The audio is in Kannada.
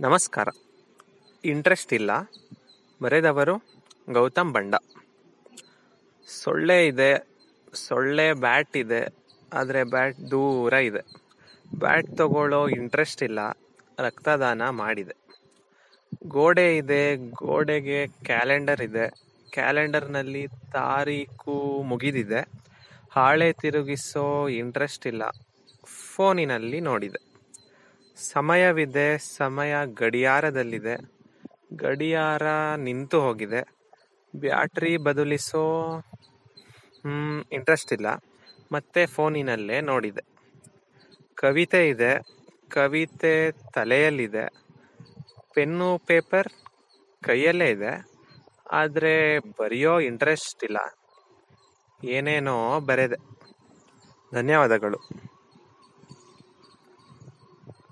ನಮಸ್ಕಾರ. ಇಂಟ್ರೆಸ್ಟ್ ಇಲ್ಲ. ಬರೆದವರು ಗೌತಮ್ ಬಂಡ. ಸೊಳ್ಳೆ ಇದೆ, ಸೊಳ್ಳೆ ಬ್ಯಾಟ್ ಇದೆ, ಆದರೆ ಬ್ಯಾಟ್ ದೂರ ಇದೆ. ಬ್ಯಾಟ್ ತಗೊಳ್ಳೋ ಇಂಟ್ರೆಸ್ಟ್ ಇಲ್ಲ, ರಕ್ತದಾನ ಮಾಡಿದೆ. ಗೋಡೆ ಇದೆ, ಗೋಡೆಗೆ ಕ್ಯಾಲೆಂಡರ್ ಇದೆ. ಕ್ಯಾಲೆಂಡರ್ನಲ್ಲಿ ತಾರೀಕು ಮುಗಿದಿದೆ. ಹಾಳೆ ತಿರುಗಿಸೋ ಇಂಟ್ರೆಸ್ಟ್ ಇಲ್ಲ. ಫೋನಿನಲ್ಲಿ ನೋಡಿದೆ. ಸಮಯವಿದೆ, ಸಮಯ ಗಡಿಯಾರದಲ್ಲಿದೆ. ಗಡಿಯಾರ ನಿಂತು ಹೋಗಿದೆ. ಬ್ಯಾಟ್ರಿ ಬದಲಿಸೋ ಇಂಟ್ರೆಸ್ಟ್ ಇಲ್ಲ. ಮತ್ತೆ ಫೋನಿನಲ್ಲೇ ನೋಡಿದೆ. ಕವಿತೆ ಇದೆ. ಕವಿತೆ ತಲೆಯಲ್ಲಿದೆ. ಪೆನ್ನು, ಪೇಪರ್ ಕೈಯಲ್ಲೇ ಇದೆ. ಆದರೆ ಬರೆಯೋ ಇಂಟ್ರೆಸ್ಟ್ ಇಲ್ಲ. ಏನೇನೋ ಬರೆದೆ. ಧನ್ಯವಾದಗಳು.